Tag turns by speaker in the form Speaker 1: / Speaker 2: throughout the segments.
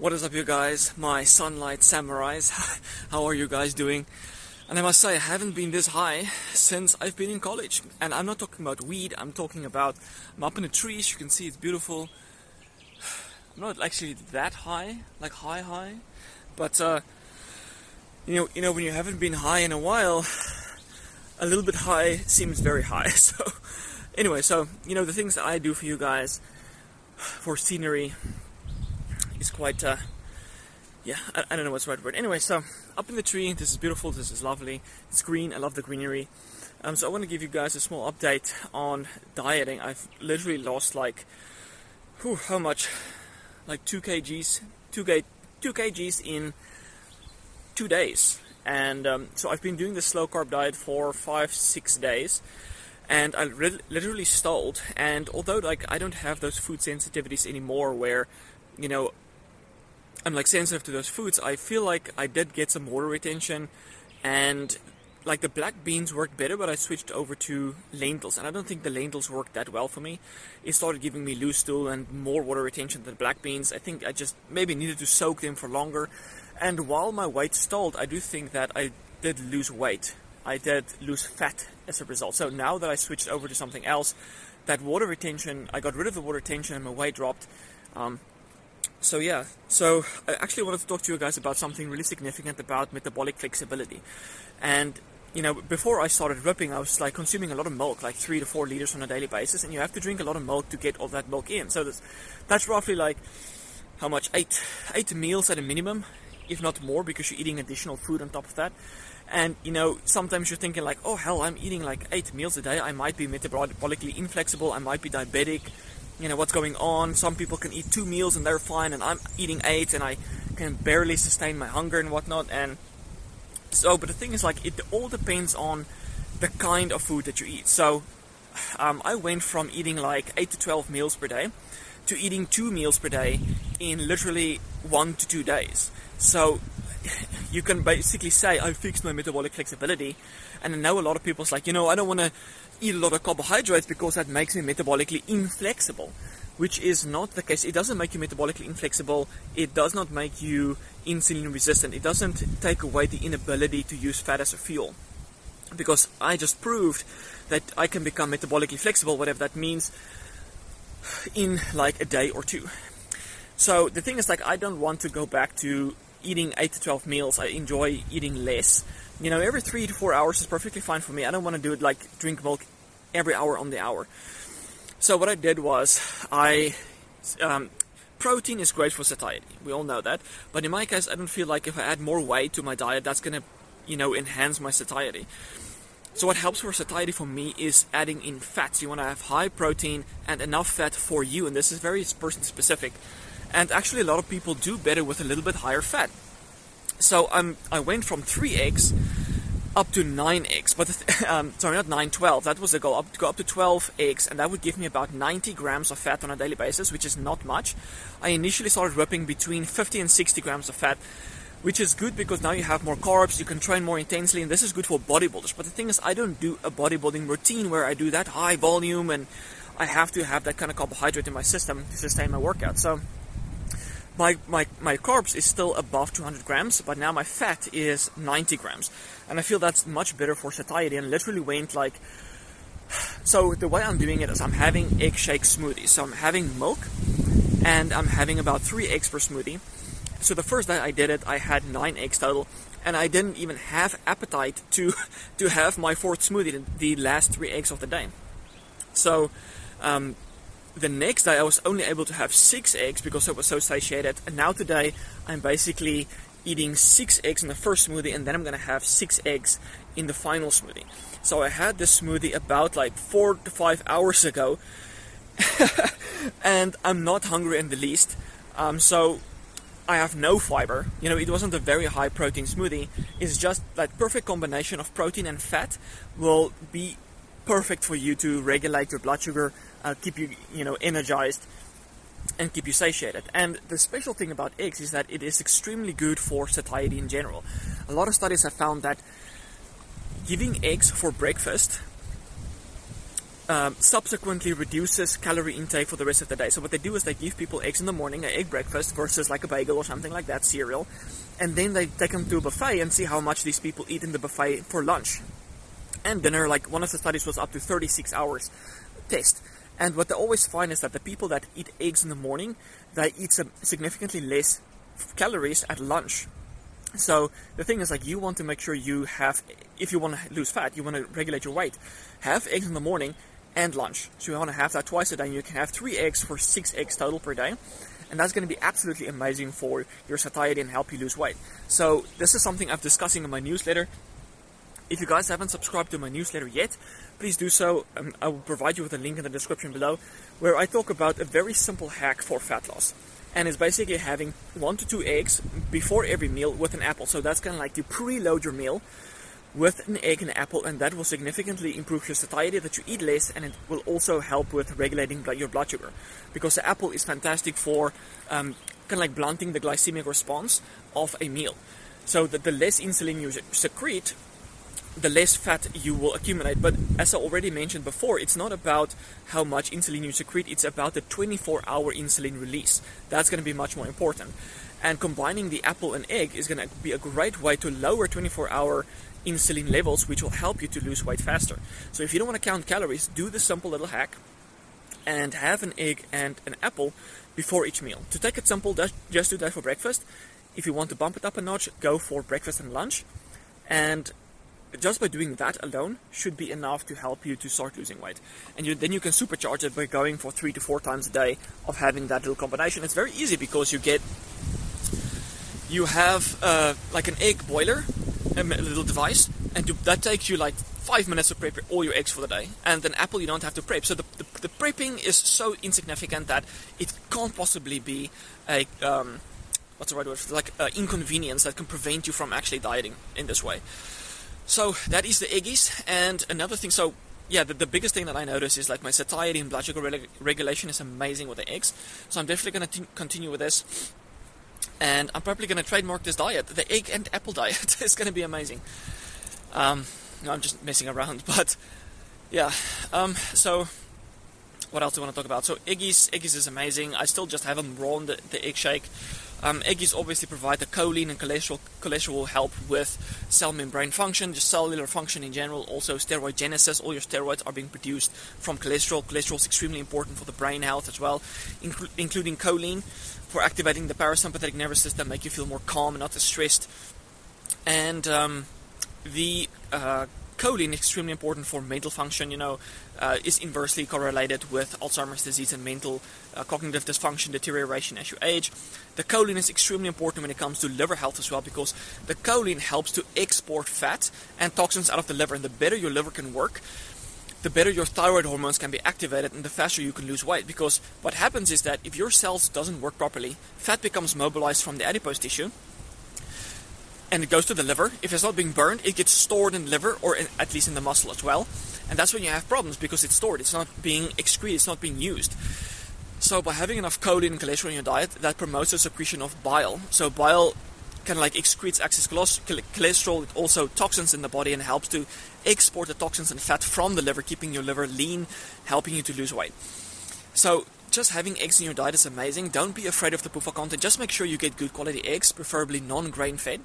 Speaker 1: What is up, you guys? My sunlight samurais. How are you guys doing? And I must say, I haven't been this high since I've been in college. And I'm not talking about weed, I'm talking about I'm up in the trees, you can see it's beautiful. I'm not actually that high, like high, high. But, uh, you know, you know, when you haven't been high in a while, a little bit high seems very high. So, anyway, so, you know, the things that I do for you guys for scenery quite, uh, yeah, I, I, don't know what's the right word. Anyway, so up in the tree, this is beautiful, this is lovely, it's green, I love the greenery. Um, so I want to give you guys a small update on dieting. I've literally lost like, whew, how much? Like 2 kgs, 2, k, 2 kgs in two days. And um, so I've been doing the slow carb diet for five, six days and I literally stalled. And although like I don't have those food sensitivities anymore, where you know I'm like sensitive to those foods, I feel like I did get some water retention, and like the black beans worked better, but I switched over to lentils, and I don't think the lentils worked that well for me. It started giving me loose stool and more water retention than black beans. I think I just maybe needed to soak them for longer. And while my weight stalled, I do think that I did lose weight I did lose fat as a result. So now that I switched over to something else, that water retention, I got rid of the water retention and my weight dropped. Um, so yeah, so I actually wanted to talk to you guys about something really significant about metabolic flexibility. And you know, before I started ripping, I was like consuming a lot of milk, like three to four liters on a daily basis, and you have to drink a lot of milk to get all that milk in. So that's that's roughly like how much eight eight meals at a minimum, if not more, because you're eating additional food on top of that. And you know, sometimes you're thinking like, oh hell, I'm eating like eight meals a day. I might be metabolically inflexible. I might be diabetic. You know what's going on? Some people can eat two meals and they're fine, and I'm eating eight, and I can barely sustain my hunger and whatnot. And so, but the thing is, like, it all depends on the kind of food that you eat. So, um, I went from eating like eight to twelve meals per day to eating two meals per day in literally one to two days. So you can basically say, I fixed my metabolic flexibility. And I know a lot of people's like, you know, I don't want to eat a lot of carbohydrates because that makes me metabolically inflexible, which is not the case. It doesn't make you metabolically inflexible. It does not make you insulin resistant. It doesn't take away the inability to use fat as a fuel. Because I just proved that I can become metabolically flexible, whatever that means, in like a day or two. So the thing is, like, I don't want to go back to eating 8 to 12 meals. I enjoy eating less. You know, every 3 to 4 hours is perfectly fine for me. I don't want to do it like drink milk every hour on the hour. So what I did was I um, protein is great for satiety. We all know that. But in my case, I don't feel like if I add more weight to my diet, that's going to, you know, enhance my satiety. So what helps for satiety for me is adding in fats. You want to have high protein and enough fat for you, and this is very person specific. And actually, a lot of people do better with a little bit higher fat. So um, I went from three eggs up to nine eggs, but um, sorry, not nine, 12. That was the goal. Up to go up to 12 eggs, and that would give me about 90 grams of fat on a daily basis, which is not much. I initially started ripping between 50 and 60 grams of fat, which is good because now you have more carbs, you can train more intensely, and this is good for bodybuilders. But the thing is, I don't do a bodybuilding routine where I do that high volume and I have to have that kind of carbohydrate in my system to sustain my workout. So my, my, my carbs is still above 200 grams, but now my fat is 90 grams. And I feel that's much better for satiety and literally went like. So the way I'm doing it is I'm having egg shake smoothies. So I'm having milk and I'm having about three eggs per smoothie. So the first day I did it, I had nine eggs total, and I didn't even have appetite to to have my fourth smoothie, the last three eggs of the day. So um, the next day I was only able to have six eggs because I was so satiated. And now today I'm basically eating six eggs in the first smoothie and then I'm gonna have six eggs in the final smoothie. So I had this smoothie about like four to five hours ago and I'm not hungry in the least. Um, so I have no fiber. You know, it wasn't a very high protein smoothie. It's just that perfect combination of protein and fat will be perfect for you to regulate your blood sugar, uh, keep you, you know, energized, and keep you satiated. And the special thing about eggs is that it is extremely good for satiety in general. A lot of studies have found that giving eggs for breakfast um, subsequently reduces calorie intake for the rest of the day. So what they do is they give people eggs in the morning, an egg breakfast versus like a bagel or something like that, cereal, and then they take them to a buffet and see how much these people eat in the buffet for lunch and dinner. Like one of the studies was up to 36 hours test. And what they always find is that the people that eat eggs in the morning, they eat significantly less calories at lunch. So the thing is like you want to make sure you have if you want to lose fat, you want to regulate your weight, have eggs in the morning and lunch. So you want to have that twice a day. And you can have three eggs for six eggs total per day. And that's going to be absolutely amazing for your satiety and help you lose weight. So this is something I'm discussing in my newsletter. If you guys haven't subscribed to my newsletter yet, please do so. Um, I will provide you with a link in the description below where I talk about a very simple hack for fat loss. And it's basically having one to two eggs before every meal with an apple. So that's kind of like to preload your meal with an egg and an apple, and that will significantly improve your satiety, that you eat less, and it will also help with regulating your blood sugar. Because the apple is fantastic for um, kind of like blunting the glycemic response of a meal. So that the less insulin you secrete, the less fat you will accumulate. But as I already mentioned before, it's not about how much insulin you secrete, it's about the 24 hour insulin release. That's going to be much more important. And combining the apple and egg is going to be a great way to lower 24 hour insulin levels, which will help you to lose weight faster. So if you don't want to count calories, do the simple little hack and have an egg and an apple before each meal. To take it simple, just do that for breakfast. If you want to bump it up a notch, go for breakfast and lunch. And just by doing that alone should be enough to help you to start losing weight. And you, then you can supercharge it by going for three to four times a day of having that little combination. It's very easy because you get you have uh, like an egg boiler a little device, and that takes you like five minutes to prep all your eggs for the day. And an Apple, you don't have to prep. So the, the, the prepping is so insignificant that it can't possibly be a um, what's the right word? Like uh, inconvenience that can prevent you from actually dieting in this way. So that is the eggies. And another thing, so yeah, the, the biggest thing that I notice is like my satiety and blood sugar regulation is amazing with the eggs. So I'm definitely going to continue with this and I'm probably going to trademark this diet. The egg and apple diet is going to be amazing. Um, no, I'm just messing around, but yeah. Um, so, what else do I want to talk about? So, Eggies, Eggies is amazing. I still just haven't run the, the egg shake. Um, Eggies obviously provide the choline and cholesterol. Cholesterol will help with cell membrane function, just cellular function in general. Also, steroidogenesis. All your steroids are being produced from cholesterol. Cholesterol is extremely important for the brain health as well, including choline for activating the parasympathetic nervous system, make you feel more calm and not as stressed. And um, the uh, choline, is extremely important for mental function, you know, uh, is inversely correlated with Alzheimer's disease and mental uh, cognitive dysfunction, deterioration as you age. The choline is extremely important when it comes to liver health as well because the choline helps to export fat and toxins out of the liver, and the better your liver can work, the better your thyroid hormones can be activated and the faster you can lose weight because what happens is that if your cells doesn't work properly fat becomes mobilized from the adipose tissue and it goes to the liver. If it's not being burned it gets stored in the liver or in, at least in the muscle as well. And that's when you have problems because it's stored. It's not being excreted. It's not being used. So by having enough choline and cholesterol in your diet that promotes the secretion of bile. So bile kind of like excretes excess cholesterol, it also toxins in the body and helps to export the toxins and fat from the liver, keeping your liver lean, helping you to lose weight. So just having eggs in your diet is amazing. Don't be afraid of the PUFA content. Just make sure you get good quality eggs, preferably non-grain fed,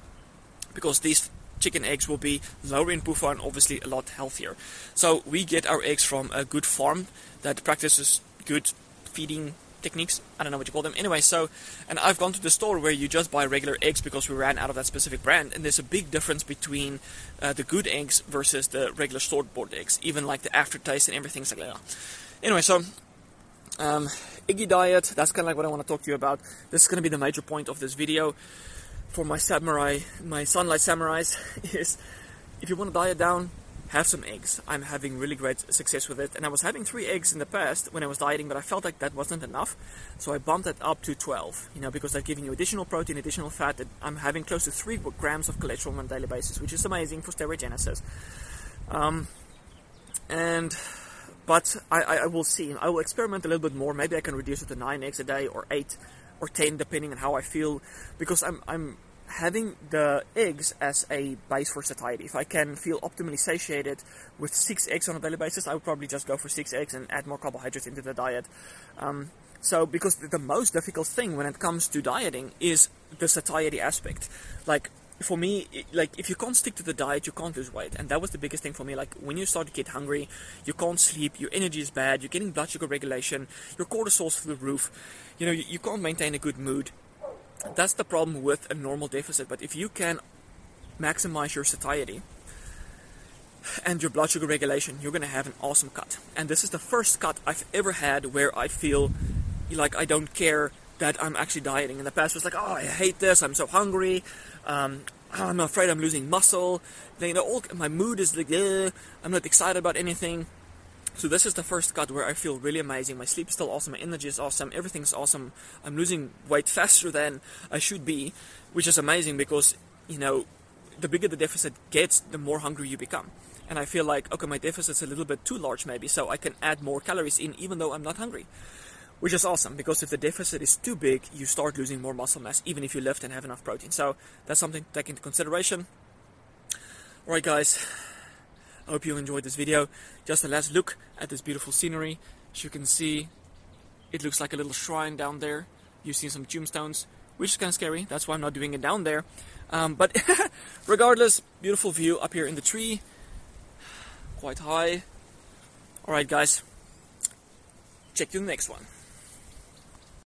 Speaker 1: because these chicken eggs will be lower in PUFA and obviously a lot healthier. So we get our eggs from a good farm that practices good feeding techniques. I don't know what you call them. Anyway, so, and I've gone to the store where you just buy regular eggs because we ran out of that specific brand, and there's a big difference between uh, the good eggs versus the regular store bought eggs, even like the aftertaste and everything's like that. Anyway, so, um, Eggie diet, that's kind of like what I want to talk to you about. This is going to be the major point of this video for my samurai, my sunlight samurais, is if you want to diet down, have some eggs. I'm having really great success with it. And I was having three eggs in the past when I was dieting, but I felt like that wasn't enough. So I bumped it up to 12, you know, because they're giving you additional protein, additional fat. I'm having close to three grams of cholesterol on a daily basis, which is amazing for steroidogenesis. Um, and, but I, I will see. I will experiment a little bit more. Maybe I can reduce it to nine eggs a day or eight or 10, depending on how I feel, because I'm, I'm having the eggs as a base for satiety. If I can feel optimally satiated with six eggs on a daily basis, I would probably just go for six eggs and add more carbohydrates into the diet. Um, so, because the most difficult thing when it comes to dieting is the satiety aspect. Like, for me, like if you can't stick to the diet, you can't lose weight, and that was the biggest thing for me. Like when you start to get hungry, you can't sleep, your energy is bad, you're getting blood sugar regulation, your cortisol's through the roof. You know, you, you can't maintain a good mood. That's the problem with a normal deficit. But if you can maximize your satiety and your blood sugar regulation, you're gonna have an awesome cut. And this is the first cut I've ever had where I feel like I don't care that I'm actually dieting. In the past, it was like, oh, I hate this. I'm so hungry. Um, I'm afraid I'm losing muscle. Then, you know, all, my mood is like, eh, I'm not excited about anything. So this is the first cut where I feel really amazing. My sleep is still awesome. My energy is awesome. Everything's awesome. I'm losing weight faster than I should be, which is amazing because you know, the bigger the deficit gets, the more hungry you become. And I feel like okay, my deficit's a little bit too large maybe, so I can add more calories in even though I'm not hungry which is awesome because if the deficit is too big, you start losing more muscle mass even if you lift and have enough protein. So that's something to take into consideration. Alright guys, I hope you enjoyed this video. Just a last look at this beautiful scenery. As you can see, it looks like a little shrine down there. You see some tombstones, which is kind of scary. That's why I'm not doing it down there. Um, but regardless, beautiful view up here in the tree. Quite high. Alright guys, check you in the next one.